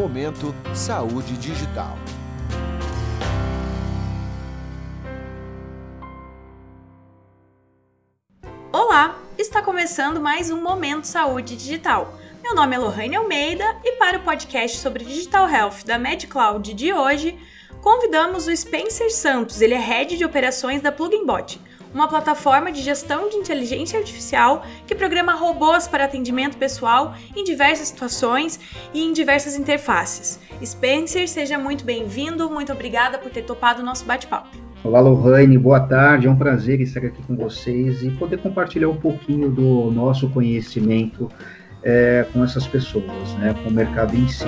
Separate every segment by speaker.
Speaker 1: Momento Saúde Digital.
Speaker 2: Olá, está começando mais um Momento Saúde Digital. Meu nome é Lohane Almeida e para o podcast sobre Digital Health da MedCloud de hoje, convidamos o Spencer Santos, ele é Head de Operações da PluginBot, uma plataforma de gestão de inteligência artificial que programa robôs para atendimento pessoal em diversas situações e em diversas interfaces. Spencer, seja muito bem-vindo, muito obrigada por ter topado o nosso bate-papo.
Speaker 3: Olá, Lohane, boa tarde, é um prazer estar aqui com vocês e poder compartilhar um pouquinho do nosso conhecimento é, com essas pessoas, né, com o mercado em si.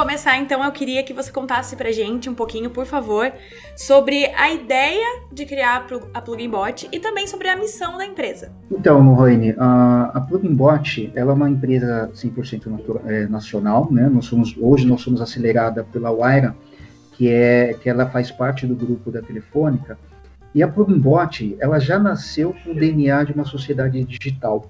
Speaker 2: Começar, então, eu queria que você contasse pra gente um pouquinho, por favor, sobre a ideia de criar a PluginBot e também sobre a missão da empresa.
Speaker 3: Então, Roine, a, a PluginBot ela é uma empresa 100% é, nacional, né? Nós somos, hoje nós somos acelerada pela Waira, que, é, que ela faz parte do grupo da Telefônica, e a PluginBot, ela já nasceu com o DNA de uma sociedade digital.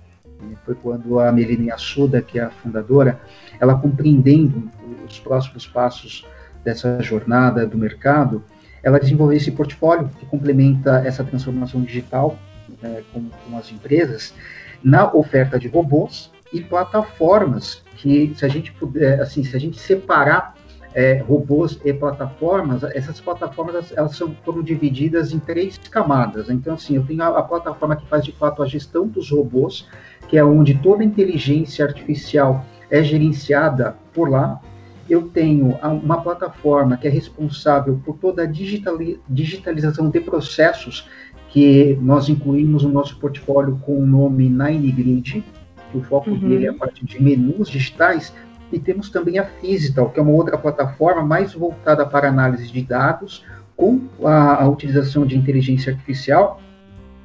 Speaker 3: Foi quando a Melina Assuda, que é a fundadora, ela compreendendo os próximos passos dessa jornada do mercado, ela desenvolveu esse portfólio que complementa essa transformação digital né, com, com as empresas na oferta de robôs e plataformas que, se a gente puder, assim, se a gente separar é, robôs e plataformas, essas plataformas elas são, foram divididas em três camadas. Então, assim, eu tenho a, a, plataforma que faz de fato a gestão dos robôs, que é onde toda a inteligência artificial é gerenciada por lá. Eu tenho uma plataforma que é responsável por toda a digitalização de processos que nós incluímos no nosso portfólio com o nome NineGrid, que o foco uhum. dele é a parte de menus digitais, e temos também a Physital, que é uma outra plataforma mais voltada para análise de dados, com a, a utilização de inteligência artificial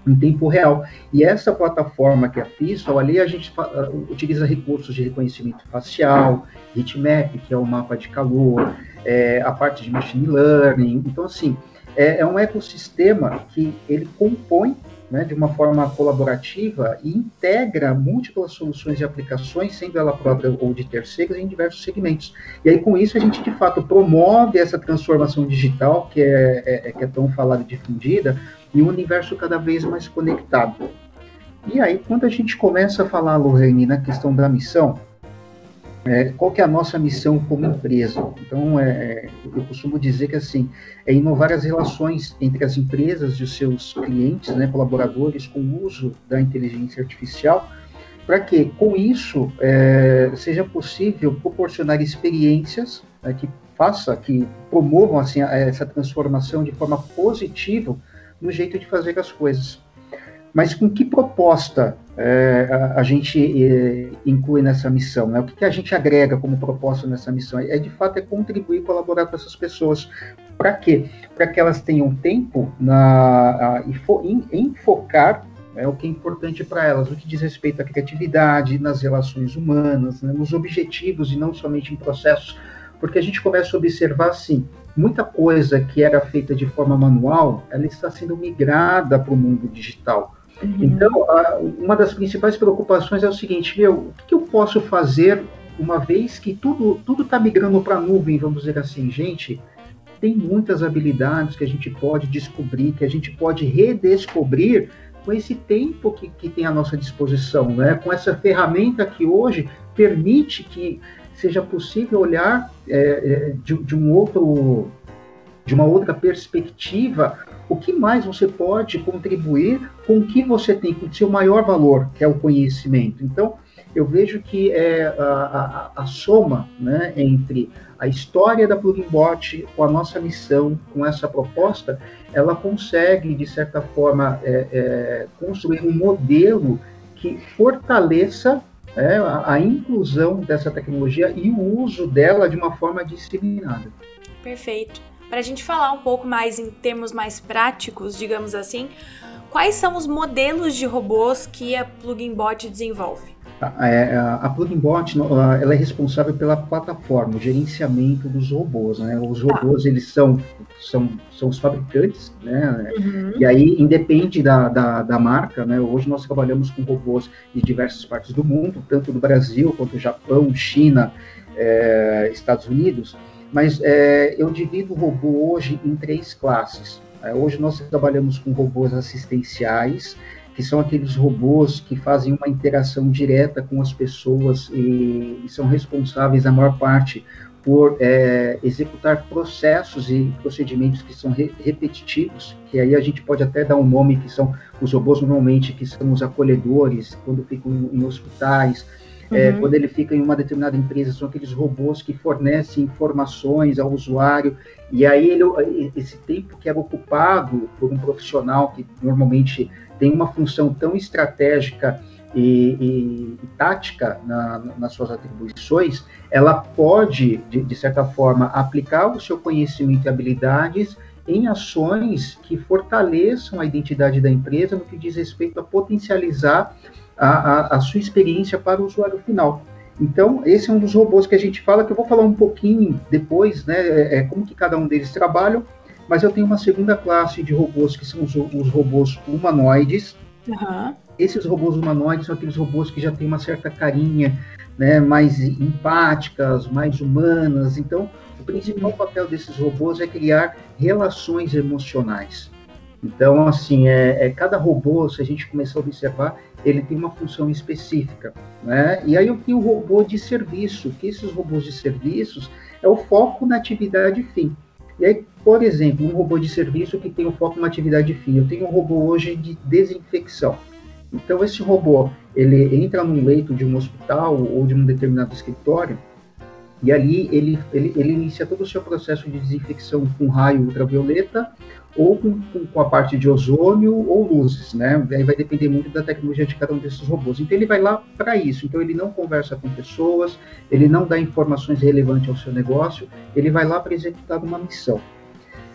Speaker 3: em tempo real. E essa plataforma que é a Physical, ali a gente uh, utiliza recursos de reconhecimento facial, heatmap, que é o mapa de calor, é, a parte de machine learning. Então, assim, é, é um ecossistema que ele compõe né, de uma forma colaborativa e integra múltiplas soluções e aplicações, sendo ela própria ou de terceiros, em diversos segmentos. E aí, com isso, a gente, de fato, promove essa transformação digital, que é, é, é que é tão falada e difundida, e um universo cada vez mais conectado. E aí, quando a gente começa a falar, Lorraine, na questão da missão, é, qual que é a nossa missão como empresa? Então, é, eu costumo dizer que assim é inovar as relações entre as empresas e os seus clientes, né, colaboradores, com o uso da inteligência artificial, para que com isso é, seja possível proporcionar experiências né, que faça, que promovam assim essa transformação de forma positiva no jeito de fazer as coisas. Mas com que proposta é, a, a, gente é, inclui nessa missão? Né? O que, que, a gente agrega como proposta nessa missão? É de fato é contribuir colaborar com essas pessoas. Para quê? Para que elas tenham tempo na, a, em, em focar é o que é importante para elas, o que diz respeito à criatividade, nas relações humanas, né, nos objetivos e não somente em processos, porque a gente começa a observar assim, muita coisa que era feita de forma manual, ela está sendo migrada para o mundo digital. Uhum. Então, a, uma das principais preocupações é o seguinte, meu, o que, eu posso fazer uma vez que tudo tudo está migrando para a nuvem, vamos dizer assim, gente, tem muitas habilidades que a gente pode descobrir, que a gente pode redescobrir com esse tempo que, que tem à nossa disposição, né? com essa ferramenta que hoje permite que seja possível olhar é, é de, de um outro de uma outra perspectiva o que mais você pode contribuir com o que você tem, com o seu maior valor, que é o conhecimento. Então, eu vejo que é a, a, a soma né, entre a história da PluginBot com a nossa missão, com essa proposta, ela consegue, de certa forma, é, é, construir um modelo que fortaleça é, a, a inclusão dessa tecnologia e o uso dela de uma forma disseminada.
Speaker 2: Perfeito para a gente falar um pouco mais em termos mais práticos, digamos assim, quais são os modelos de robôs que a Plugin Bot desenvolve?
Speaker 3: A, é, a Pluginbot ela é responsável pela plataforma, o gerenciamento dos robôs. Né? Os tá. robôs eles são, são, são os fabricantes, né? Uhum. e aí independe da, da, da, marca. Né? Hoje nós trabalhamos com robôs de diversas partes do mundo, tanto do Brasil quanto Japão, China, é, Estados Unidos. Mas é, eu divido o robô hoje em três classes. É, hoje nós trabalhamos com robôs assistenciais, que são aqueles robôs que fazem uma interação direta com as pessoas e, e são responsáveis, a maior parte, por é, executar processos e procedimentos que são re repetitivos, que aí a gente pode até dar um nome, que são os robôs normalmente, que são os acolhedores, quando ficam em, em hospitais, é, uhum. quando ele fica em uma determinada empresa, são aqueles robôs que fornecem informações ao usuário, e aí ele, esse tempo que é ocupado por um profissional que normalmente tem uma função tão estratégica e, e, e tática na, nas suas atribuições, ela pode, de, de certa forma, aplicar o seu conhecimento e habilidades em ações que fortaleçam a identidade da empresa no que diz respeito a potencializar a, a, a, sua experiência para o usuário final. Então, esse é um dos robôs que a gente fala, que eu vou falar um pouquinho depois, né, é, é como que cada um deles trabalham, mas eu tenho uma segunda classe de robôs, que são os, os robôs humanoides. Uhum. Esses robôs humanoides são aqueles robôs que já têm uma certa carinha, né, mais empáticas, mais humanas. Então, o principal papel desses robôs é criar relações emocionais. Então, assim, é, é, cada robô, se a gente começar a observar, ele tem uma função específica, né? E aí eu tenho o robô de serviço, que esses robôs de serviços é o foco na atividade fim. E aí, por exemplo, um robô de serviço que tem o foco na atividade fim. Eu tenho um robô hoje de desinfecção. Então, esse robô, ele entra num leito de um hospital ou de um determinado escritório, e ali ele, ele, ele inicia todo o seu processo de desinfecção com raio ultravioleta ou com, com, a parte de ozônio ou luzes, né? Aí vai depender muito da tecnologia de cada um desses robôs. Então ele vai lá para isso. Então ele não conversa com pessoas, ele não dá informações relevantes ao seu negócio, ele vai lá para executar uma missão.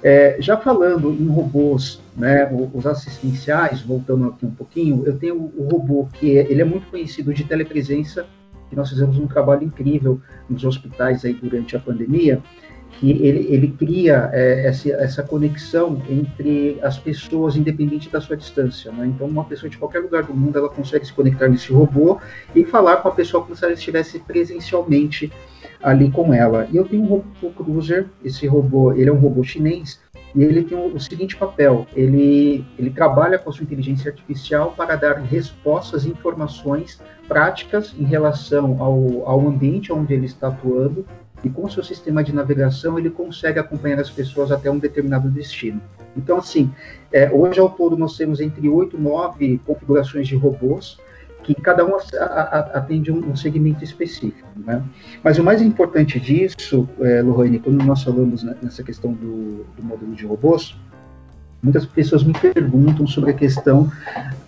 Speaker 3: É, já falando em robôs, né, os assistenciais, voltando aqui um pouquinho, eu tenho o robô que é, ele é muito conhecido de telepresença, que nós fizemos um trabalho incrível nos hospitais aí durante a pandemia, que ele, ele cria é, essa, essa conexão entre as pessoas, independente da sua distância. Né? Então, uma pessoa de qualquer lugar do mundo, ela consegue se conectar nesse robô e falar com a pessoa como se ela estivesse presencialmente ali com ela. E eu tenho um robô Cruiser, esse robô, ele é um robô chinês, e ele tem o, seguinte papel, ele, ele trabalha com a sua inteligência artificial para dar respostas e informações práticas em relação ao, ao ambiente onde ele está atuando, e com seu sistema de navegação ele consegue acompanhar as pessoas até um determinado destino. Então, assim, é, hoje ao todo nós temos entre 8 e 9 configurações de robôs, que cada um atende um, segmento específico. Né? Mas o mais importante disso, é, Lohane, quando nós falamos nessa questão do, do modelo de robôs, muitas pessoas me perguntam sobre a questão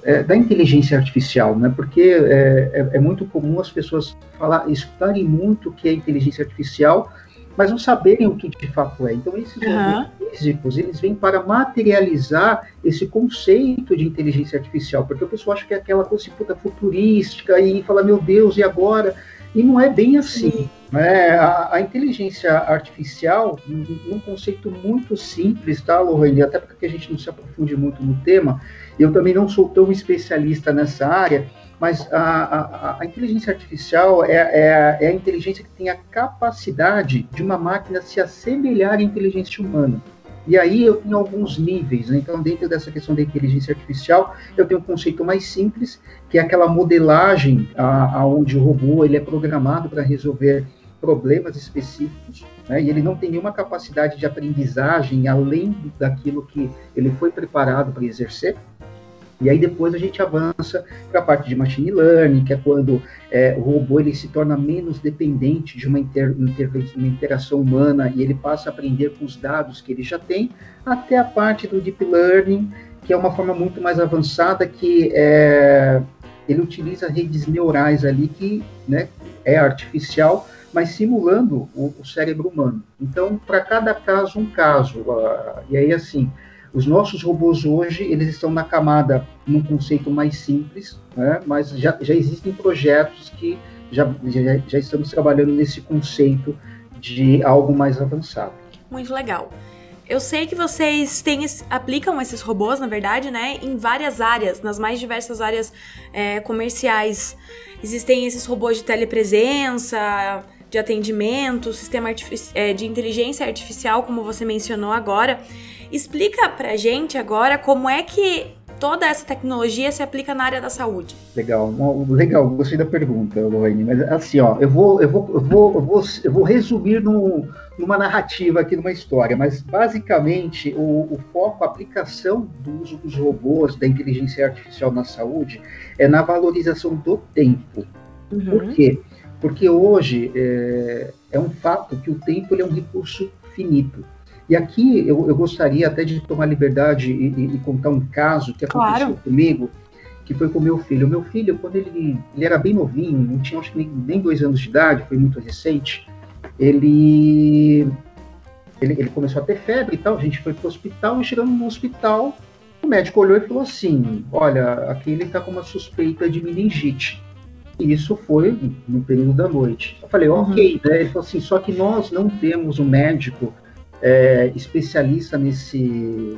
Speaker 3: é, da inteligência artificial, né? Porque é, é, é, muito comum as pessoas falar, escutarem muito que é inteligência artificial, mas não saberem o que de fato é. Então esses uhum. físicos eles vêm para materializar esse conceito de inteligência artificial, porque o pessoal acha que é aquela coisa puta futurística e fala meu Deus e agora e não é bem assim. Né? A, a, inteligência artificial, num conceito muito simples, tá, Lohane? Até porque a gente não se aprofunde muito no tema, eu também não sou tão especialista nessa área, mas a, a, a inteligência artificial é, é, é a inteligência que tem a capacidade de uma máquina se assemelhar à inteligência humana. E aí eu tenho alguns níveis, né? então dentro dessa questão da inteligência artificial, eu tenho um conceito mais simples, que é aquela modelagem aonde o robô ele é programado para resolver problemas específicos, né? e ele não tem nenhuma capacidade de aprendizagem além daquilo que ele foi preparado para exercer. E aí depois a gente avança para a parte de machine learning, que é quando é, o robô ele se torna menos dependente de uma, inter, inter, uma interação humana e ele passa a aprender com os dados que ele já tem, até a parte do deep learning, que é uma forma muito mais avançada que é, ele utiliza redes neurais ali que né, é artificial, mas simulando o, o cérebro humano. Então, para cada caso, um caso. Uh, e aí, assim, Os nossos robôs hoje, eles estão na camada, num conceito mais simples, né? mas já, já existem projetos que já, já, já estamos trabalhando nesse conceito de algo mais avançado.
Speaker 2: Muito legal. Eu sei que vocês têm, aplicam esses robôs, na verdade, né, em várias áreas, nas mais diversas áreas é, comerciais. Existem esses robôs de telepresença, de atendimento, sistema é, de inteligência artificial, como você mencionou agora. Explica pra gente agora como é que toda essa tecnologia se aplica na área da saúde?
Speaker 3: Legal, legal, gostei da pergunta, Lorraine, mas assim, ó, eu vou, eu vou, eu vou, eu vou, eu vou resumir no, numa narrativa aqui, numa história, mas basicamente o, o, foco, a aplicação do uso dos robôs, da inteligência artificial na saúde, é na valorização do tempo. Uhum. Por quê? Porque hoje é, é um fato que o tempo é um recurso finito. E aqui eu, eu gostaria até de tomar liberdade e, e, e contar um caso que aconteceu claro. comigo, que foi com o meu filho. O meu filho, quando ele, ele era bem novinho, não tinha acho que nem, nem dois anos de idade, foi muito recente, ele, ele, ele começou a ter febre e tal, a gente foi para o hospital, e chegando no hospital, o médico olhou e falou assim, olha, aqui ele está com uma suspeita de meningite. E isso foi no período da noite. Eu falei, uhum. ok, né? Ele falou assim, só que nós não temos um médico é, especialista nesse,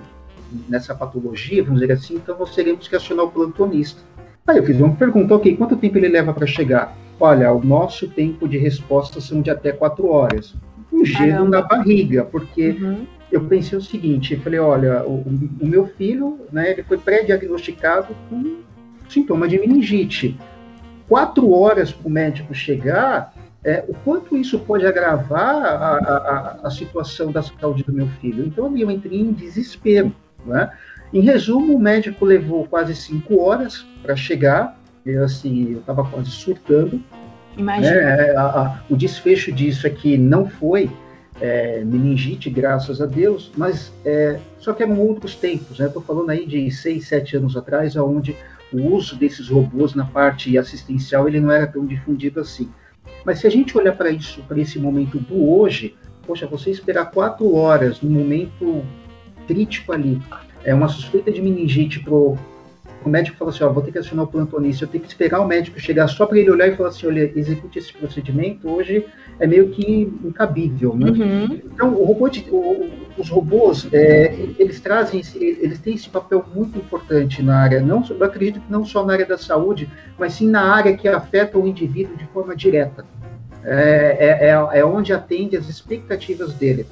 Speaker 3: nessa patologia, vamos dizer assim, então nós teremos que acionar o plantonista. Aí eu fiz uma pergunta, ok, quanto tempo ele leva para chegar? Olha, o nosso tempo de resposta são de até quatro horas. Um gelo na barriga, porque uhum. eu pensei o seguinte, eu falei, olha, o, o meu filho, né, ele foi pré-diagnosticado com sintoma de meningite. Quatro horas para o médico chegar, é, o quanto isso pode agravar a, a, a, situação da saúde do meu filho. Então, eu entrei em desespero. Né? Em resumo, o médico levou quase cinco horas para chegar, eu, assim, eu estava quase surtando.
Speaker 2: Imagina. Né?
Speaker 3: É, o desfecho disso é que não foi é, meningite, graças a Deus, mas é, só que eram outros tempos. Né? Estou falando aí de seis, sete anos atrás, onde o uso desses robôs na parte assistencial ele não era tão difundido assim. Mas se a gente olhar para isso, para esse momento do hoje, poxa, você esperar quatro horas no momento crítico ali, é uma suspeita de meningite pro o médico fala assim, ó, vou ter que acionar o plantonista, eu tenho que esperar o médico chegar só para ele olhar e falar assim, olha, execute esse procedimento, hoje é meio que incabível, né? Uhum. Então, o robô de, o, os robôs, é, eles trazem, eles têm esse papel muito importante na área, não, eu acredito que não só na área da saúde, mas sim na área que afeta o indivíduo de forma direta. É, é, é, é onde atende as expectativas dele.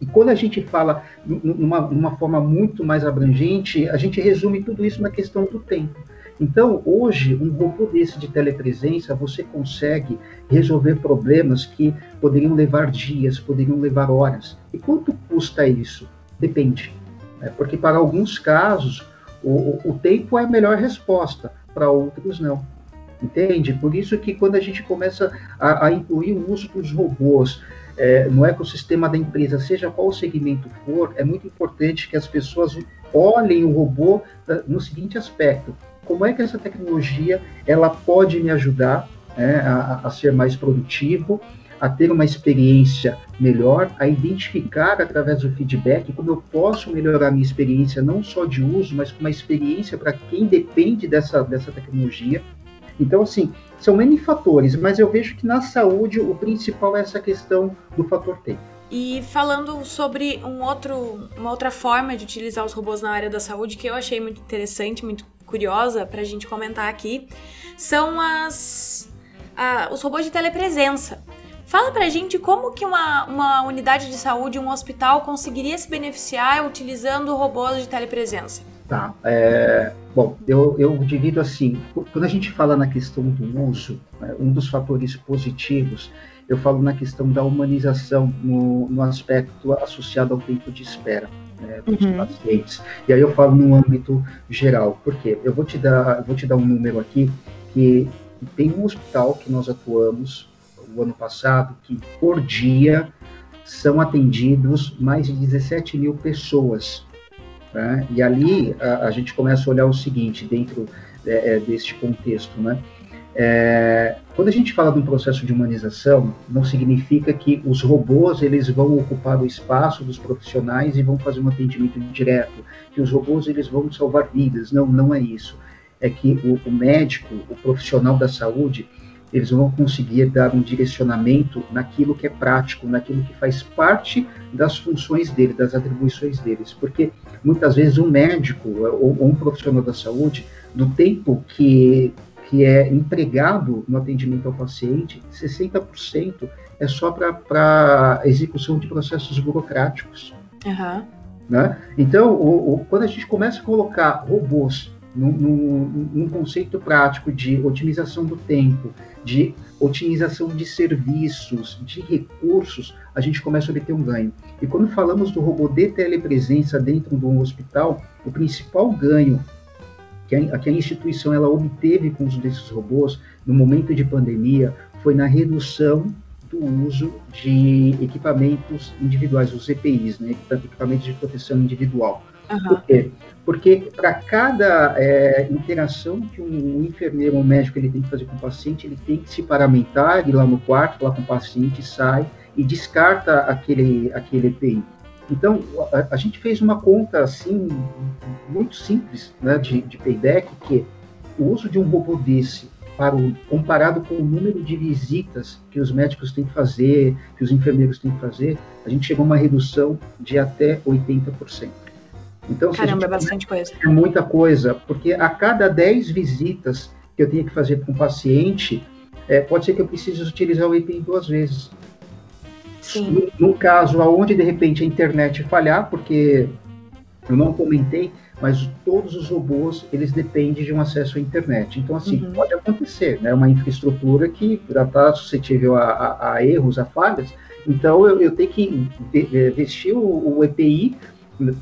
Speaker 3: E quando a gente fala numa, numa forma muito mais abrangente, a gente resume tudo isso na questão do tempo. Então, hoje, um robô desse de telepresença, você consegue resolver problemas que poderiam levar dias, poderiam levar horas. E quanto custa isso? Depende. Né? Porque para alguns casos, o, o tempo é a melhor resposta, para outros não. Entende? Por isso que quando a gente começa a, a incluir o uso dos robôs é, no ecossistema da empresa, seja qual o segmento for, é muito importante que as pessoas olhem o robô ah, no seguinte aspecto: como é que essa tecnologia ela pode me ajudar né, a, a ser mais produtivo, a ter uma experiência melhor, a identificar através do feedback como eu posso melhorar minha experiência, não só de uso, mas uma experiência para quem depende dessa, dessa tecnologia. Então, assim, são N fatores, mas eu vejo que na saúde o principal é essa questão do fator tempo.
Speaker 2: E falando sobre um outro, uma outra forma de utilizar os robôs na área da saúde que eu achei muito interessante, muito curiosa para a gente comentar aqui, são as, a, os robôs de telepresença. Fala pra gente como que uma, uma unidade de saúde, um hospital, conseguiria se beneficiar utilizando robôs de telepresença.
Speaker 3: Tá. É, bom, eu, eu divido assim, quando a gente fala na questão do uso, né, um dos fatores positivos, eu falo na questão da humanização no, no aspecto associado ao tempo de espera. Né, dos uhum. pacientes. E aí eu falo no âmbito geral, porque eu vou te dar, vou te dar um número aqui que tem um hospital que nós atuamos o ano passado que por dia são atendidos mais de 17 mil pessoas né? E ali a, a, gente começa a olhar o seguinte, dentro é, é, deste contexto, né? É, quando a gente fala de um processo de humanização, não significa que os robôs eles vão ocupar o espaço dos profissionais e vão fazer um atendimento direto, que os robôs eles vão salvar vidas. Não, não é isso. É que o, o médico, o profissional da saúde, eles vão conseguir dar um direcionamento naquilo que é prático, naquilo que faz parte das funções dele, das atribuições deles. Porque muitas vezes um médico ou, ou um profissional da saúde, no tempo que que é empregado no atendimento ao paciente, 60% é só para execução de processos burocráticos. Uhum. Né? Então, o, o, quando a gente começa a colocar robôs num, num, num, conceito prático de otimização do tempo, de otimização de serviços, de recursos, a gente começa a obter um ganho. E quando falamos do robô de telepresença dentro de um hospital, o principal ganho que a, que a instituição ela obteve com o uso desses robôs no momento de pandemia foi na redução do uso de equipamentos individuais, os EPIs, né, equipamentos de proteção individual. Uhum. Por quê? Porque para cada é, interação que um, enfermeiro ou um médico ele tem que fazer com o paciente, ele tem que se paramentar, ir lá no quarto, falar com o paciente, sai e descarta aquele, aquele EPI. Então, a, a, gente fez uma conta assim, muito simples né, de, de payback, que o uso de um robô desse, para o, comparado com o número de visitas que os médicos têm que fazer, que os enfermeiros têm que fazer, a gente chegou a uma redução de até 80%.
Speaker 2: Então, Caramba, é bastante coisa.
Speaker 3: É muita coisa, porque a cada 10 visitas que eu tenho que fazer para um paciente, é, pode ser que eu precise utilizar o EPI duas vezes.
Speaker 2: Sim.
Speaker 3: No, no caso aonde de repente a internet falhar, porque eu não comentei, mas todos os robôs eles dependem de um acesso à internet. Então assim uhum. pode acontecer, né? Uma infraestrutura que já está suscetível a, a, a, erros, a falhas. Então eu, eu tenho que vestir o, o EPI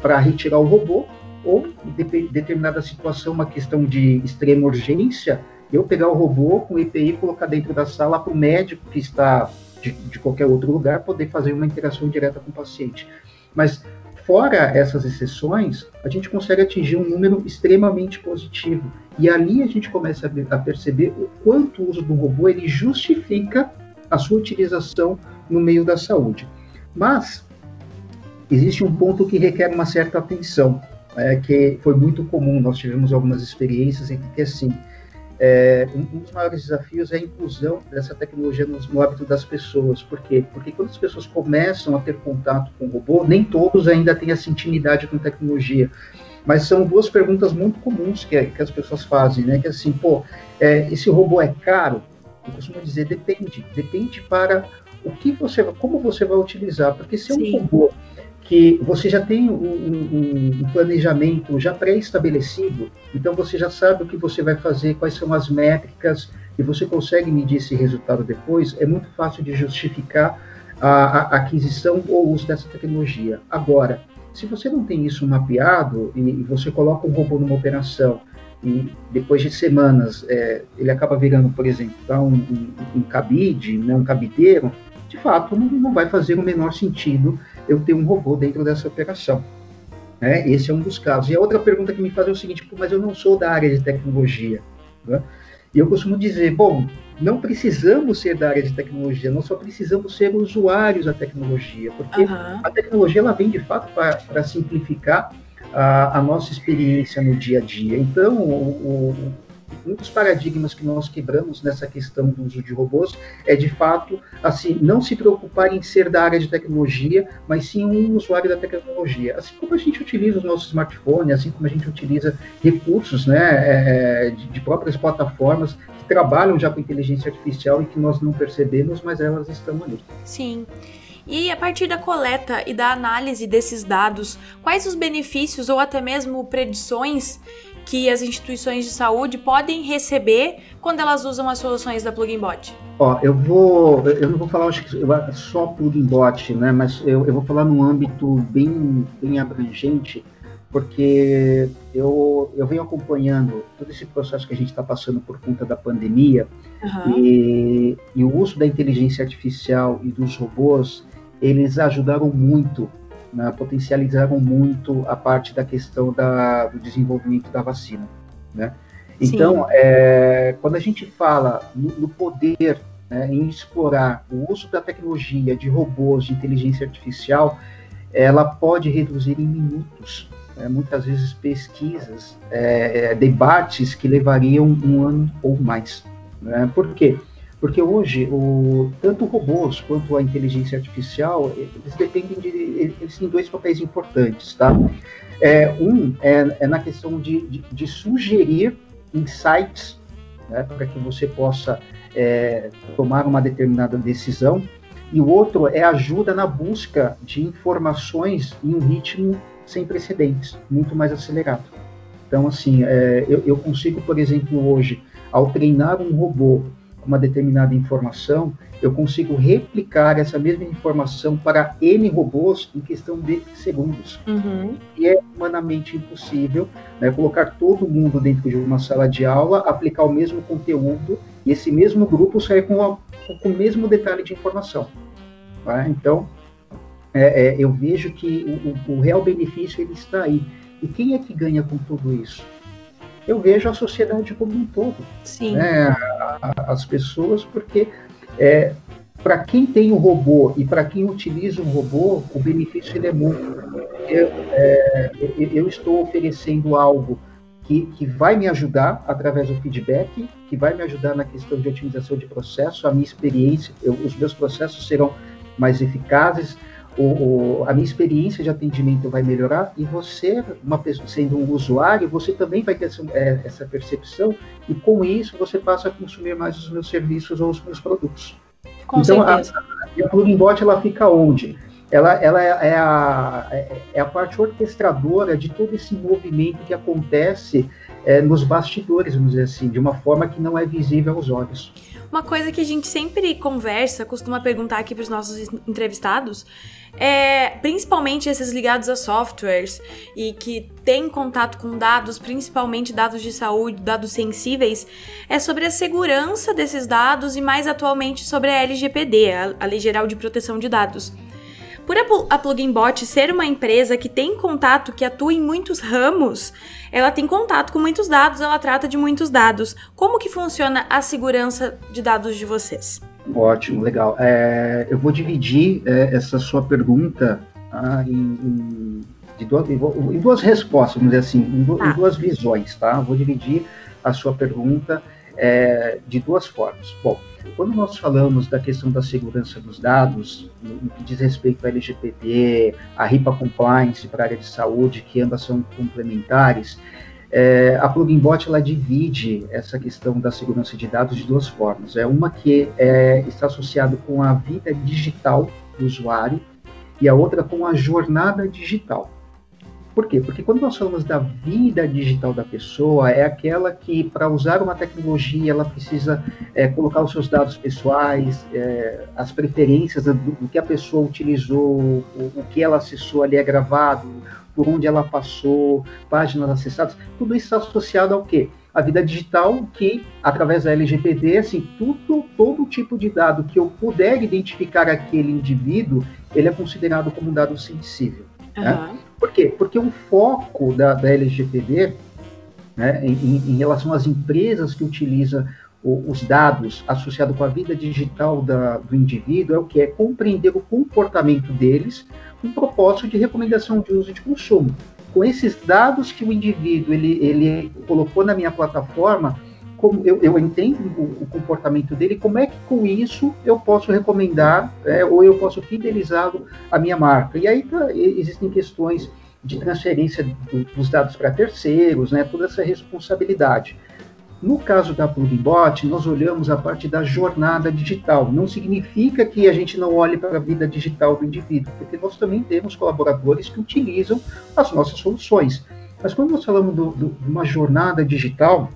Speaker 3: para retirar o robô ou de, determinada situação, uma questão de extrema urgência, eu pegar o robô com o EPI e colocar dentro da sala para o médico que está de, de qualquer outro lugar, poder fazer uma interação direta com o paciente. Mas fora essas exceções, a gente consegue atingir um número extremamente positivo. E ali a gente começa a perceber o quanto o uso do robô ele justifica a sua utilização no meio da saúde. Mas existe um ponto que requer uma certa atenção, é, que foi muito comum, nós tivemos algumas experiências em que, assim, é, um, dos maiores desafios é a inclusão dessa tecnologia no, no, hábito das pessoas. Por quê? Porque quando as pessoas começam a ter contato com o robô, nem todos ainda têm essa intimidade com tecnologia. Mas são duas perguntas muito comuns que, que as pessoas fazem, né? Que é assim, pô, é, esse robô é caro? Eu costumo dizer, depende. Depende para o que você, como você vai utilizar. Porque se é um robô que você já tem um, um, um planejamento já pré-estabelecido, então você já sabe o que você vai fazer, quais são as métricas, e você consegue medir esse resultado depois, é muito fácil de justificar a, a aquisição ou uso dessa tecnologia. Agora, se você não tem isso mapeado e, e você coloca um robô numa operação e depois de semanas é, ele acaba virando, por exemplo, tá, um, um, um cabide, né, um cabideiro, de fato não, não vai fazer o menor sentido eu ter um robô dentro dessa operação. Né? Esse é um dos casos. E a outra pergunta que me faz é o seguinte, mas eu não sou da área de tecnologia. Né? E eu costumo dizer, bom, não precisamos ser da área de tecnologia, nós só precisamos ser usuários da tecnologia, porque uhum. a tecnologia ela vem de fato para simplificar a, a, nossa experiência no dia a dia. Então, o, o dos paradigmas que nós quebramos nessa questão do uso de robôs é, de fato, assim, não se preocupar em ser da área de tecnologia, mas sim um usuário da tecnologia. Assim como a gente utiliza os nossos smartphones, assim como a gente utiliza recursos né, é, de, de próprias plataformas que trabalham já com inteligência artificial e que nós não percebemos, mas elas estão ali.
Speaker 2: Sim. E a partir da coleta e da análise desses dados, quais os benefícios ou até mesmo predições que as instituições de saúde podem receber quando elas usam as soluções da Plugin Bot?
Speaker 3: Ó, eu vou, eu não vou falar só Plugin Bot, né? Mas eu, eu vou falar num âmbito bem, bem abrangente, porque eu, eu venho acompanhando todo esse processo que a gente está passando por conta da pandemia uhum. e, e o uso da inteligência artificial e dos robôs, eles ajudaram muito né, potencializaram muito a parte da questão da, do desenvolvimento da vacina. Né? Então, é, quando a gente fala no, no poder, né, em explorar o uso da tecnologia, de robôs, de inteligência artificial, ela pode reduzir em minutos, né, muitas vezes pesquisas, é, é debates que levariam um ano ou mais. Né? Por quê? Porque hoje, o, tanto robôs quanto a inteligência artificial, eles dependem de. Eles têm dois papéis importantes, tá? É, um é, é na questão de, de, de sugerir insights né, para que você possa é, tomar uma determinada decisão, e o outro é ajuda na busca de informações em um ritmo sem precedentes, muito mais acelerado. Então, assim, é, eu, eu consigo, por exemplo, hoje, ao treinar um robô uma determinada informação, eu consigo replicar essa mesma informação para N robôs em questão de segundos. Uhum. E é humanamente impossível né, colocar todo mundo dentro de uma sala de aula, aplicar o mesmo conteúdo e esse mesmo grupo sair com, a, com o mesmo detalhe de informação. Tá? Então, é, é, eu vejo que o, o real benefício ele está aí. E quem é que ganha com tudo isso? Eu vejo a sociedade como um todo.
Speaker 2: Sim.
Speaker 3: Né? As pessoas, porque é, para quem tem um robô e para quem utiliza um robô, o benefício ele é muito. Eu, é, eu estou oferecendo algo que, que vai me ajudar através do feedback, que vai me ajudar na questão de otimização de processo, a minha experiência, eu, os meus processos serão mais eficazes, o, o, a minha experiência de atendimento vai melhorar e você, uma pessoa, sendo um usuário, você também vai ter essa, é, essa percepção e com isso você passa a consumir mais os meus serviços ou os meus produtos.
Speaker 2: Com então, certeza.
Speaker 3: a, a plugin bot ela fica onde? Ela, ela é, é, a, é a parte orquestradora de todo esse movimento que acontece é, nos bastidores, vamos dizer assim, de uma forma que não é visível aos olhos.
Speaker 2: Uma coisa que a gente sempre conversa, costuma perguntar aqui para os nossos entrevistados, é, principalmente esses ligados a softwares e que têm contato com dados, principalmente dados de saúde, dados sensíveis, é sobre a segurança desses dados e mais atualmente sobre a LGPD, a Lei Geral de Proteção de Dados. Por a Plugin Bot ser uma empresa que tem contato, que atua em muitos ramos, ela tem contato com muitos dados, ela trata de muitos dados. Como que funciona a segurança de dados de vocês?
Speaker 3: Ótimo, legal. É, eu vou dividir é, essa sua pergunta ah, em, em, duas, em, duas, respostas, vamos dizer assim, em, em, tá. duas visões, tá? Vou dividir a sua pergunta é, de duas formas. Bom, quando nós falamos da questão da segurança dos dados, no que diz respeito à LGPD, a RIPA Compliance para a área de saúde, que ambas são complementares, é, a Plugin Bot ela divide essa questão da segurança de dados de duas formas. É uma que é, está associada com a vida digital do usuário e a outra com a jornada digital. Por quê? Porque quando nós falamos da vida digital da pessoa, é aquela que, para usar uma tecnologia, ela precisa é, colocar os seus dados pessoais, é, as preferências do, do, que a pessoa utilizou, o, o, que ela acessou ali é gravado, por onde ela passou, páginas acessadas, tudo isso está associado ao quê? A vida digital que, através da LGPD, assim, tudo, todo tipo de dado que eu puder identificar aquele indivíduo, ele é considerado como um dado sensível. Uhum. Né? Por quê? Porque o foco da, da LGPD, né, em, em, relação às empresas que utilizam o, os dados associados com a vida digital da, do indivíduo, é o que? É compreender o comportamento deles com propósito de recomendação de uso e de consumo. Com esses dados que o indivíduo ele, ele colocou na minha plataforma, como eu, eu entendo o, o, comportamento dele, como é que com isso eu posso recomendar é, ou eu posso fidelizá-lo à minha marca. E aí tá, existem questões de transferência do, dos dados para terceiros, né, toda essa responsabilidade. No caso da Pluginbot, nós olhamos a parte da jornada digital. Não significa que a gente não olhe para a vida digital do indivíduo, porque nós também temos colaboradores que utilizam as nossas soluções. Mas quando nós falamos do, do, de uma jornada digital,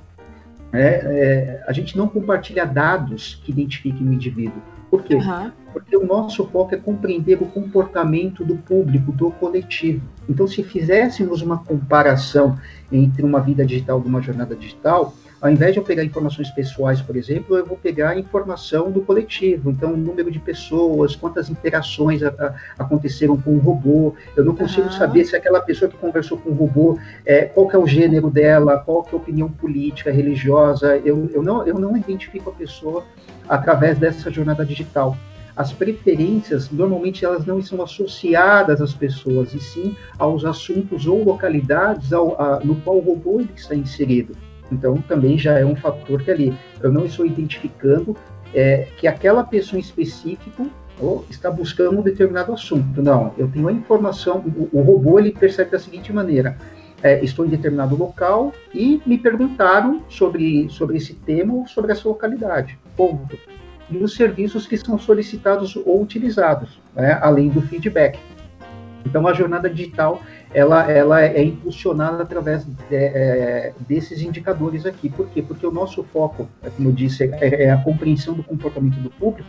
Speaker 3: é, é, a gente não compartilha dados que identifiquem o indivíduo. Por quê? Uhum. Porque o nosso foco é compreender o comportamento do público, do coletivo. Então, se fizéssemos uma comparação entre uma vida digital e uma jornada digital, Ao invés de eu pegar informações pessoais, por exemplo, eu vou pegar a informação do coletivo. Então, o número de pessoas, quantas interações a, a, aconteceram com o robô. Eu não consigo uhum. saber se aquela pessoa que conversou com o robô, é, qual que é o gênero dela, qual que é a opinião política, religiosa. Eu, eu, não, eu não identifico a pessoa através dessa jornada digital as preferências normalmente elas não são associadas às pessoas, e sim aos assuntos ou localidades ao, a, no qual o robô está inserido. Então também já é um fator que ali eu não estou identificando é, que aquela pessoa em específico oh, está buscando um determinado assunto. Não, eu tenho a informação, o, o robô ele percebe da seguinte maneira. É, estou em determinado local e me perguntaram sobre, sobre esse tema ou sobre essa localidade. Ponto e os serviços que são solicitados ou utilizados, né, além do feedback. Então, a jornada digital ela, ela é impulsionada através de, é, desses indicadores aqui. Por quê? Porque o nosso foco, é, como eu disse, é, é a compreensão do comportamento do público,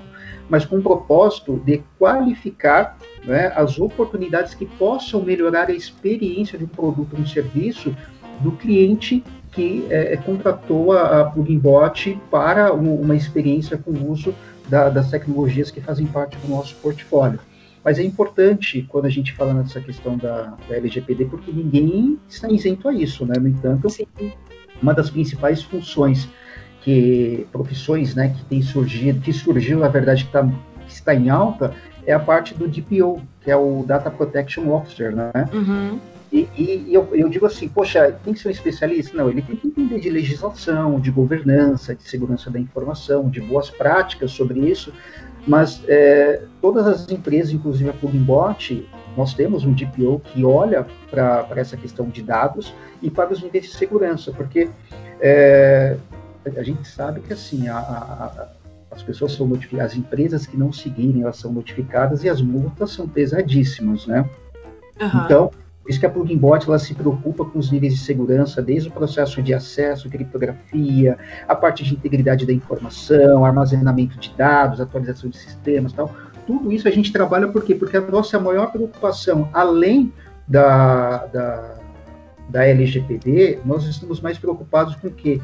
Speaker 3: mas com o propósito de qualificar né, as oportunidades que possam melhorar a experiência de um produto ou um serviço do cliente que é, é, contratou a, a Pluginbot para um, uma experiência com o uso da, das tecnologias que fazem parte do nosso portfólio. Mas é importante quando a gente fala nessa questão da, da LGPD, porque ninguém está isento a isso, né? No entanto, Sim. uma das principais funções que profissões, né, que tem surgido, que surgiu na verdade que, tá, que está em alta, é a parte do DPO, que é o Data Protection Officer, né? Uhum. E, e eu, eu, digo assim, poxa, tem que ser um especialista? Não, ele tem que entender de legislação, de governança, de segurança da informação, de boas práticas sobre isso, mas é, todas as empresas, inclusive a Pluginbot, nós temos um DPO que olha para essa questão de dados e para os níveis de segurança, porque é, a gente sabe que assim, a, a, as pessoas são notificadas, as empresas que não seguirem, elas são notificadas e as multas são pesadíssimas, né? Uhum. Então, por isso que a Pluginbot ela se preocupa com os níveis de segurança, desde o processo de acesso, criptografia, a parte de integridade da informação, armazenamento de dados, atualização de sistemas tal. Tudo isso a gente trabalha por quê? Porque a nossa maior preocupação, além da, da, da LGPD, nós estamos mais preocupados com o quê?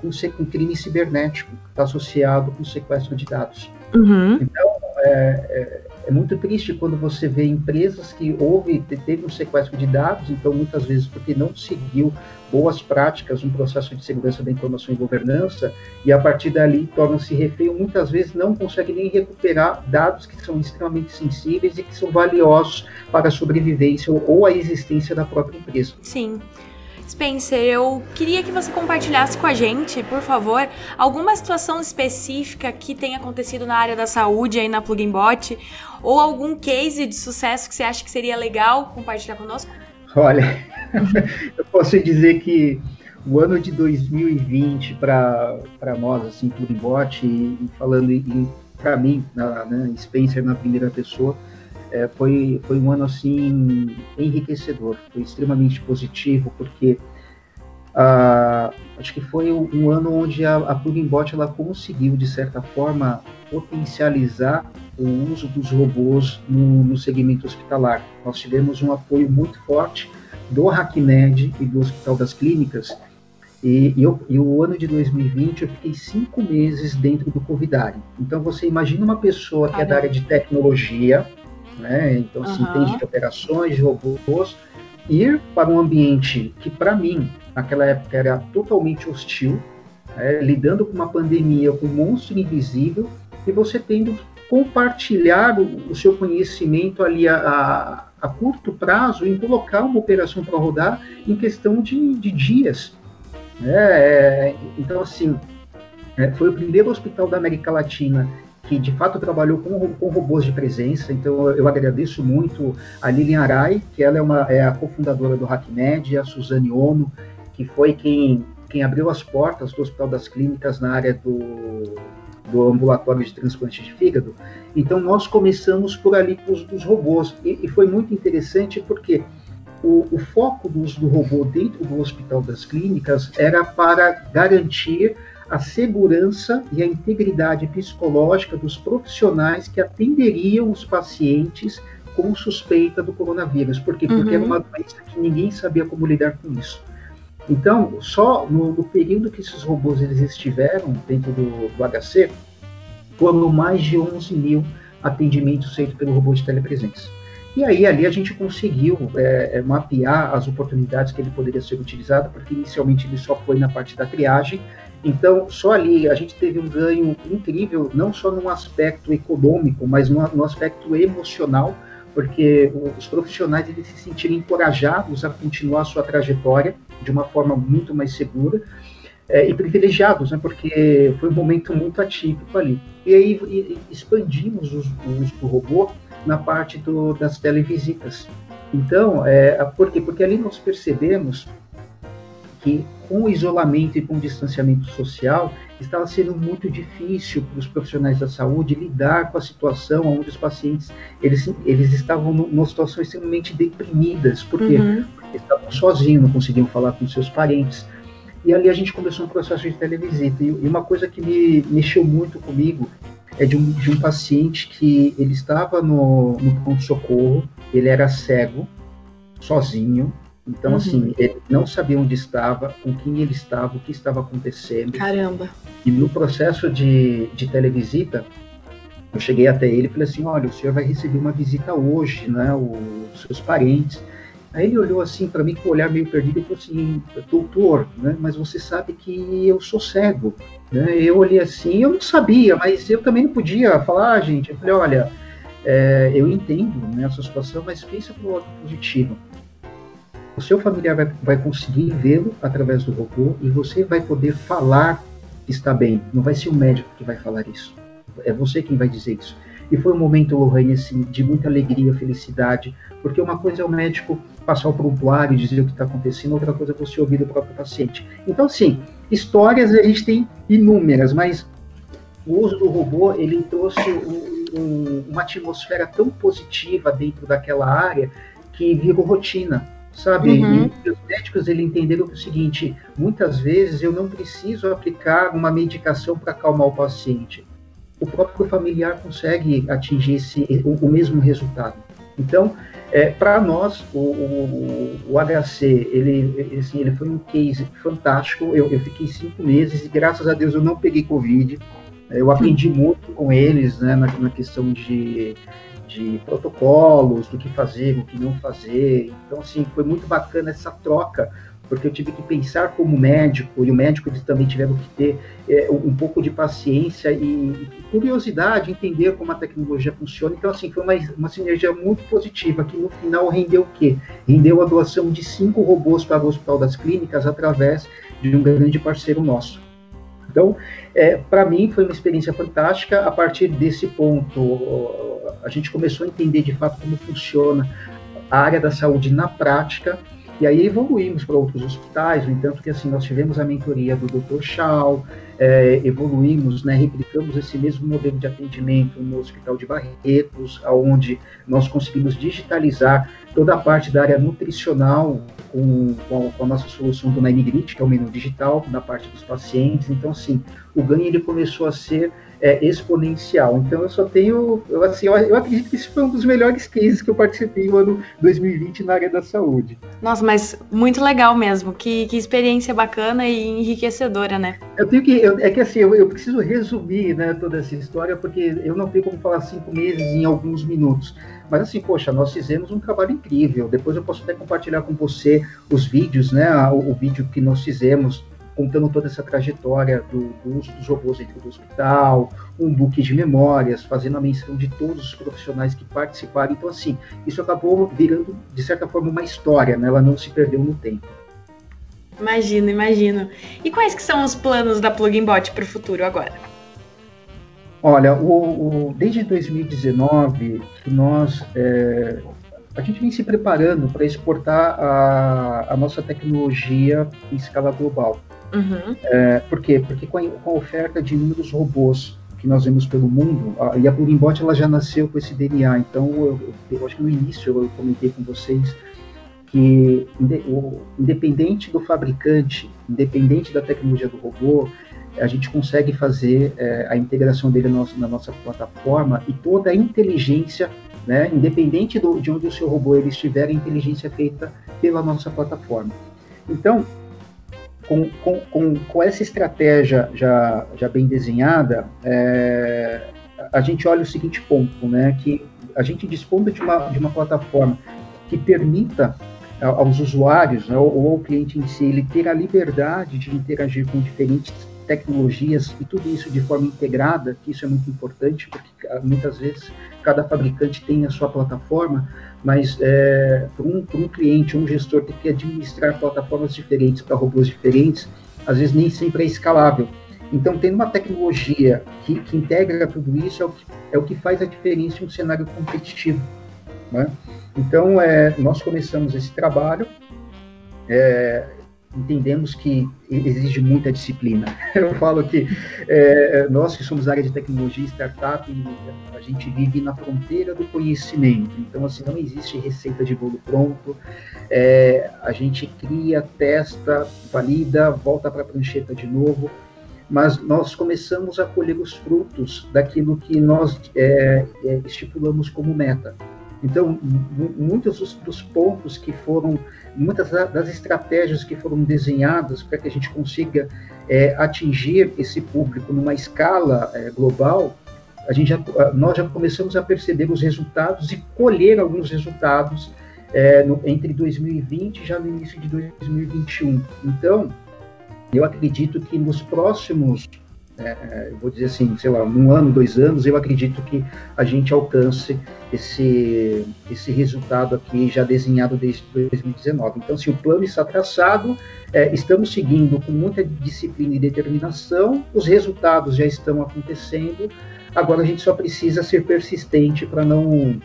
Speaker 3: Com, com crime cibernético, que está associado com sequestro de dados. Uhum. Então, é, é, é muito triste quando você vê empresas que houve, teve um sequestro de dados, então muitas vezes porque não seguiu boas práticas, um processo de segurança da informação e governança, e a partir dali torna-se refém, muitas vezes não consegue nem recuperar dados que são extremamente sensíveis e que são valiosos para a sobrevivência ou a existência da própria empresa.
Speaker 2: Sim. Spencer, eu queria que você compartilhasse com a gente, por favor, alguma situação específica que tenha acontecido na área da saúde aí na Pluginbot, ou algum case de sucesso que você acha que seria legal compartilhar conosco?
Speaker 3: Olha, eu posso dizer que o ano de 2020 para nós, assim, Pluginbot, e, e falando para mim, na, né, Spencer na primeira pessoa, é, foi, foi um ano assim enriquecedor, foi extremamente positivo, porque ah, acho que foi um ano onde a, a Pluginbot ela conseguiu, de certa forma, potencializar o uso dos robôs no, no segmento hospitalar. Nós tivemos um apoio muito forte do HackMed e do Hospital das Clínicas, e, eu, e, o ano de 2020 eu fiquei cinco meses dentro do Covidari. Então você imagina uma pessoa que é da área de tecnologia, né? Então, assim, uhum. entende de operações, de robôs, ir para um ambiente que, para mim, naquela época era totalmente hostil, é, lidando com uma pandemia, com um monstro invisível, e você tendo que compartilhar o, o seu conhecimento ali a, a, a, curto prazo em colocar uma operação para rodar em questão de, de dias. Né? É, então, assim, é, foi o primeiro hospital da América Latina que de fato trabalhou com, com robôs de presença. Então eu agradeço muito a Lilian Arai, que ela é, uma, é a cofundadora do HackMed, a Suzane Ono, que foi quem, quem abriu as portas do Hospital das Clínicas na área do, do ambulatório de transplante de fígado. Então nós começamos por ali com os dos robôs e, e foi muito interessante porque o, o, foco do uso do robô dentro do Hospital das Clínicas era para garantir a segurança e a integridade psicológica dos profissionais que atenderiam os pacientes com suspeita do coronavírus. Por quê? Porque uhum. era uma doença que ninguém sabia como lidar com isso. Então, só no, no, período que esses robôs eles estiveram dentro do, do HC, foram mais de 11 mil atendimentos feitos pelo robô de telepresença. E aí ali a gente conseguiu é, é, mapear as oportunidades que ele poderia ser utilizado, porque inicialmente ele só foi na parte da triagem. Então, só ali a gente teve um ganho incrível, não só no aspecto econômico, mas no, no aspecto emocional, porque os profissionais eles se sentiram encorajados a continuar a sua trajetória de uma forma muito mais segura é, e privilegiados, né, porque foi um momento muito atípico ali. E aí e, expandimos os uso do robô na parte do, das televisitas. Então, é, por quê? Porque ali nós percebemos que com o isolamento e com o distanciamento social, estava sendo muito difícil para os profissionais da saúde lidar com a situação onde os pacientes eles, eles estavam numa situação extremamente deprimidas. Por quê? Uhum. Porque estavam sozinhos, não conseguiam falar com seus parentes. E ali a gente começou um processo de televisita. E uma coisa que me mexeu muito comigo é de um, de um paciente que ele estava no, no pronto-socorro, ele era cego, sozinho, então, uhum. assim, ele não sabia onde estava, com quem ele estava, o que estava acontecendo.
Speaker 2: Caramba!
Speaker 3: E no processo de, de televisita, eu cheguei até ele e falei assim, olha, o senhor vai receber uma visita hoje, né, os seus parentes. Aí ele olhou assim para mim com um olhar meio perdido e falou assim, doutor, né, mas você sabe que eu sou cego. Né? Eu olhei assim, eu não sabia, mas eu também não podia falar, ah, gente. Eu falei, olha, é, eu entendo né, essa situação, mas pensa para o lado positivo. O seu familiar vai, vai conseguir vê-lo através do robô e você vai poder falar que está bem. Não vai ser o médico que vai falar isso. É você quem vai dizer isso. E foi um momento, Lohane, assim, de muita alegria, felicidade, porque uma coisa é o médico passar o prontuário, dizer o que está acontecendo, outra coisa é você ouvir do próprio paciente. Então, sim, histórias a gente tem inúmeras, mas o uso do robô, ele trouxe um, um, uma atmosfera tão positiva dentro daquela área que virou rotina sabe? Uhum. E os médicos ele entenderam o seguinte: muitas vezes eu não preciso aplicar uma medicação para acalmar o paciente o próprio familiar consegue atingir esse, o, o mesmo resultado. Então, é, para nós, o, o, o, HC, ele, assim, ele foi um case fantástico. Eu, eu, fiquei cinco meses e, graças a Deus, eu não peguei Covid. Eu aprendi muito com eles né, na, na questão de, de protocolos, do que fazer, o que não fazer. Então, assim, foi muito bacana essa troca porque eu tive que pensar como médico, e o médico eles também tiveram que ter é, um pouco de paciência e, e, curiosidade, entender como a tecnologia funciona. Então, assim, foi uma, uma sinergia muito positiva, que no final rendeu o quê? Rendeu a doação de cinco robôs para o Hospital das Clínicas através de um grande parceiro nosso. Então, é, para mim foi uma experiência fantástica. A partir desse ponto, a gente começou a entender de fato como funciona a área da saúde na prática e aí evoluímos para outros hospitais, no entanto que assim nós tivemos a mentoria do Dr. Shaw, é, evoluímos, né, replicamos esse mesmo modelo de atendimento no Hospital de Barretos, aonde nós conseguimos digitalizar toda a parte da área nutricional com, com, a, nossa solução do Nine Grid, que é o menu digital, na parte dos pacientes. Então, assim, o ganho ele começou a ser é, exponencial. Então eu só tenho, eu, assim, eu, eu, acredito que esse foi um dos melhores cases que eu participei no ano 2020 na área da saúde.
Speaker 2: Nossa, mas muito legal mesmo, que, que experiência bacana e enriquecedora, né?
Speaker 3: Eu tenho que, eu, é que assim, eu, eu, preciso resumir, né, toda essa história, porque eu não tenho como falar cinco meses em alguns minutos. Mas assim, poxa, nós fizemos um trabalho incrível. Depois eu posso até compartilhar com você os vídeos, né, o, o vídeo que nós fizemos contando toda essa trajetória do, do uso dos robôs dentro do hospital, um book de memórias, fazendo a menção de todos os profissionais que participaram. Então, assim, isso acabou virando, de certa forma, uma história, né? ela não se perdeu no tempo.
Speaker 2: Imagino, imagino. E quais que são os planos da Plugin Bot para o futuro agora?
Speaker 3: Olha, o, o, desde 2019 que nós é, a gente vem se preparando para exportar a, a, nossa tecnologia em escala global. Uhum. É, por quê? Porque com a, com a, oferta de inúmeros robôs que nós vemos pelo mundo, a, e a Pluginbot ela já nasceu com esse DNA, então eu, eu, acho que no início eu comentei com vocês que independente do fabricante, independente da tecnologia do robô, a gente consegue fazer é, a integração dele na nossa, na nossa, plataforma e toda a inteligência, né, independente do, de onde o seu robô ele estiver, a inteligência é feita pela nossa plataforma. Então, com, com, com, com, essa estratégia já, já bem desenhada, é, a gente olha o seguinte ponto, né, que a gente disponha de uma, de uma plataforma que permita aos usuários né, ou ao cliente em si ele ter a liberdade de interagir com diferentes tecnologias e tudo isso de forma integrada, que isso é muito importante, porque ah, muitas vezes cada fabricante tem a sua plataforma, mas é, para um, um cliente, um gestor ter que administrar plataformas diferentes para robôs diferentes, às vezes nem sempre é escalável. Então, tendo uma tecnologia que, que integra tudo isso é o que, é o que faz a diferença em um cenário competitivo. Né? Então, é, nós começamos esse trabalho, é, entendemos que exige muita disciplina. Eu falo que é, nós que somos área de tecnologia startup, a gente vive na fronteira do conhecimento. Então, assim, não existe receita de bolo pronto. É, a gente cria, testa, valida, volta para a prancheta de novo. Mas nós começamos a colher os frutos daquilo que nós é, é estipulamos como meta. Então, muitos dos, dos, pontos que foram, muitas das estratégias que foram desenhadas para que a gente consiga é, atingir esse público numa escala é, global, a gente já, nós já começamos a perceber os resultados e colher alguns resultados é, no, entre 2020 e já no início de 2021. Então, eu acredito que nos próximos é, vou dizer assim, sei lá, um ano, dois anos, eu acredito que a gente alcance esse, esse resultado aqui já desenhado desde 2019. Então, se o plano está traçado, é, estamos seguindo com muita disciplina e determinação, os resultados já estão acontecendo, agora a gente só precisa ser persistente para não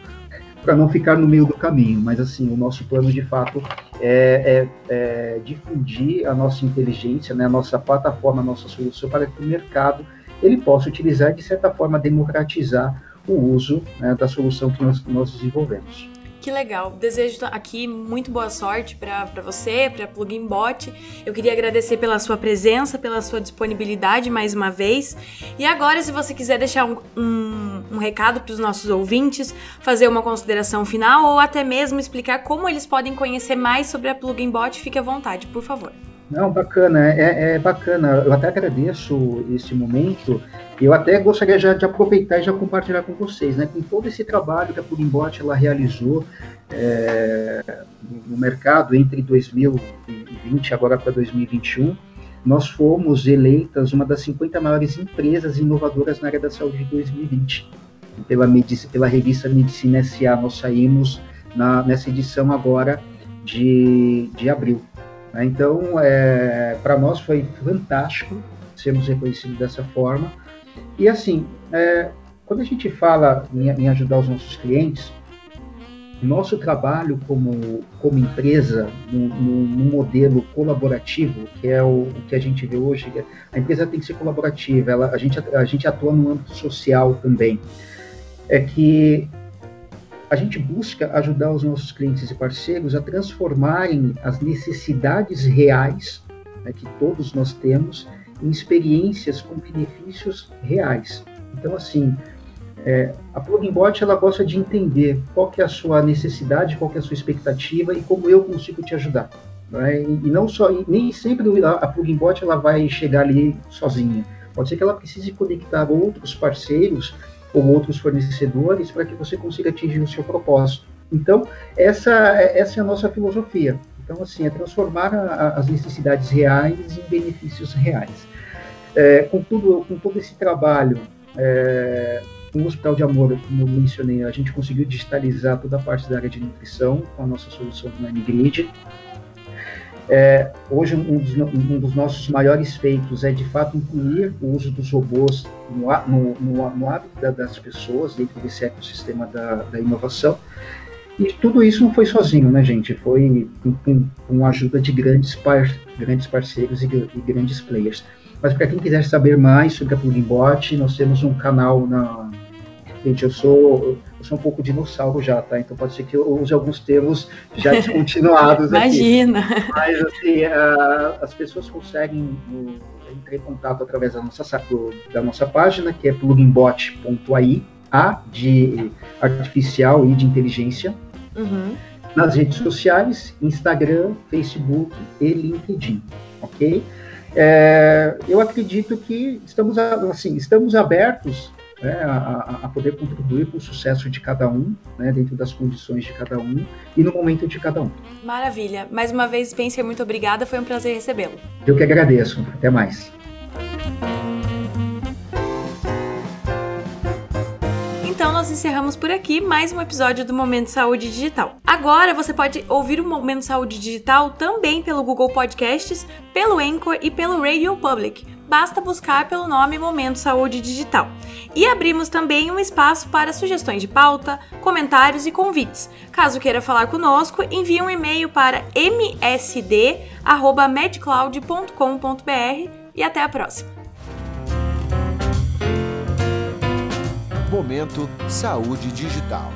Speaker 3: para não ficar no meio do caminho, mas assim, o nosso plano de fato é, é, é difundir a nossa inteligência, né, a nossa plataforma, a nossa solução para que o mercado ele possa utilizar de certa forma democratizar o uso né, da solução que nós, nós desenvolvemos.
Speaker 2: Que legal. Desejo aqui muito boa sorte para você, para Plugin Bot. Eu queria agradecer pela sua presença, pela sua disponibilidade mais uma vez. E agora, se você quiser deixar um, um, um recado para os nossos ouvintes, fazer uma consideração final ou até mesmo explicar como eles podem conhecer mais sobre a Plugin Bot, fique à vontade, por favor.
Speaker 3: Não, bacana, é, é bacana. Eu até agradeço esse momento eu até gostaria já de aproveitar e já compartilhar com vocês, né, com todo esse trabalho que a Pulimbot ela realizou é, no mercado entre 2020 agora para 2021, nós fomos eleitas uma das 50 maiores empresas inovadoras na área da saúde de 2020. Pela, pela revista Medicina SA, nós saímos na, nessa edição agora de, de abril. Né? Então, é, para nós foi fantástico sermos reconhecidos dessa forma. E assim, é, quando a gente fala em, em, ajudar os nossos clientes, nosso trabalho como, como empresa, no, modelo colaborativo, que é o, o, que a gente vê hoje, é, a empresa tem que ser colaborativa, ela, a, gente, a gente atua no âmbito social também, é que a gente busca ajudar os nossos clientes e parceiros a transformarem as necessidades reais né, que todos nós temos em experiências com benefícios reais. Então, assim, é, a Plugin Bot ela gosta de entender qual que é a sua necessidade, qual que é a sua expectativa e como eu consigo te ajudar. Né? E, e, não só, e nem sempre a Plugin Bot ela vai chegar ali sozinha. Pode ser que ela precise conectar outros parceiros ou outros fornecedores para que você consiga atingir o seu propósito. Então, essa, essa é a nossa filosofia. Então, assim, é transformar a, as necessidades reais em benefícios reais. É, com, tudo, com todo esse trabalho, é, o Hospital de Amor, como eu mencionei, a gente conseguiu digitalizar toda a parte da área de nutrição com a nossa solução do MindGrid. É, hoje, um dos, um dos, nossos maiores feitos é, de fato, incluir o uso dos robôs no, no, no, no hábito das pessoas, dentro desse ecossistema da, da inovação. E tudo isso não foi sozinho, né, gente? Foi com, com a ajuda de grandes, par, grandes parceiros e, e grandes players. Mas para quem quiser saber mais sobre a Pluginbot, nós temos um canal na. Gente, eu sou, eu sou um pouco dinossauro já, tá? Então pode ser que eu use alguns termos já descontinuados
Speaker 2: Imagina.
Speaker 3: aqui. Imagina! Mas assim, uh, as pessoas conseguem uh, entrar em contato através da nossa, da nossa página, que é pluginbot.ai, A de artificial e de inteligência, uhum. nas redes sociais, Instagram, Facebook e LinkedIn. ok? É, eu acredito que estamos, assim, estamos abertos né, a, a, poder contribuir para o sucesso de cada um, né, dentro das condições de cada um e no momento de cada um.
Speaker 2: Maravilha. Mais uma vez, Spencer, muito obrigada. Foi um prazer recebê-lo.
Speaker 3: Eu que agradeço. Até mais.
Speaker 2: Então nós encerramos por aqui mais um episódio do Momento Saúde Digital. Agora você pode ouvir o Momento Saúde Digital também pelo Google Podcasts, pelo Anchor e pelo Radio Public. Basta buscar pelo nome Momento Saúde Digital. E abrimos também um espaço para sugestões de pauta, comentários e convites. Caso queira falar conosco, envie um e-mail para msd@medcloud.com.br e até a próxima.
Speaker 1: Momento Saúde Digital.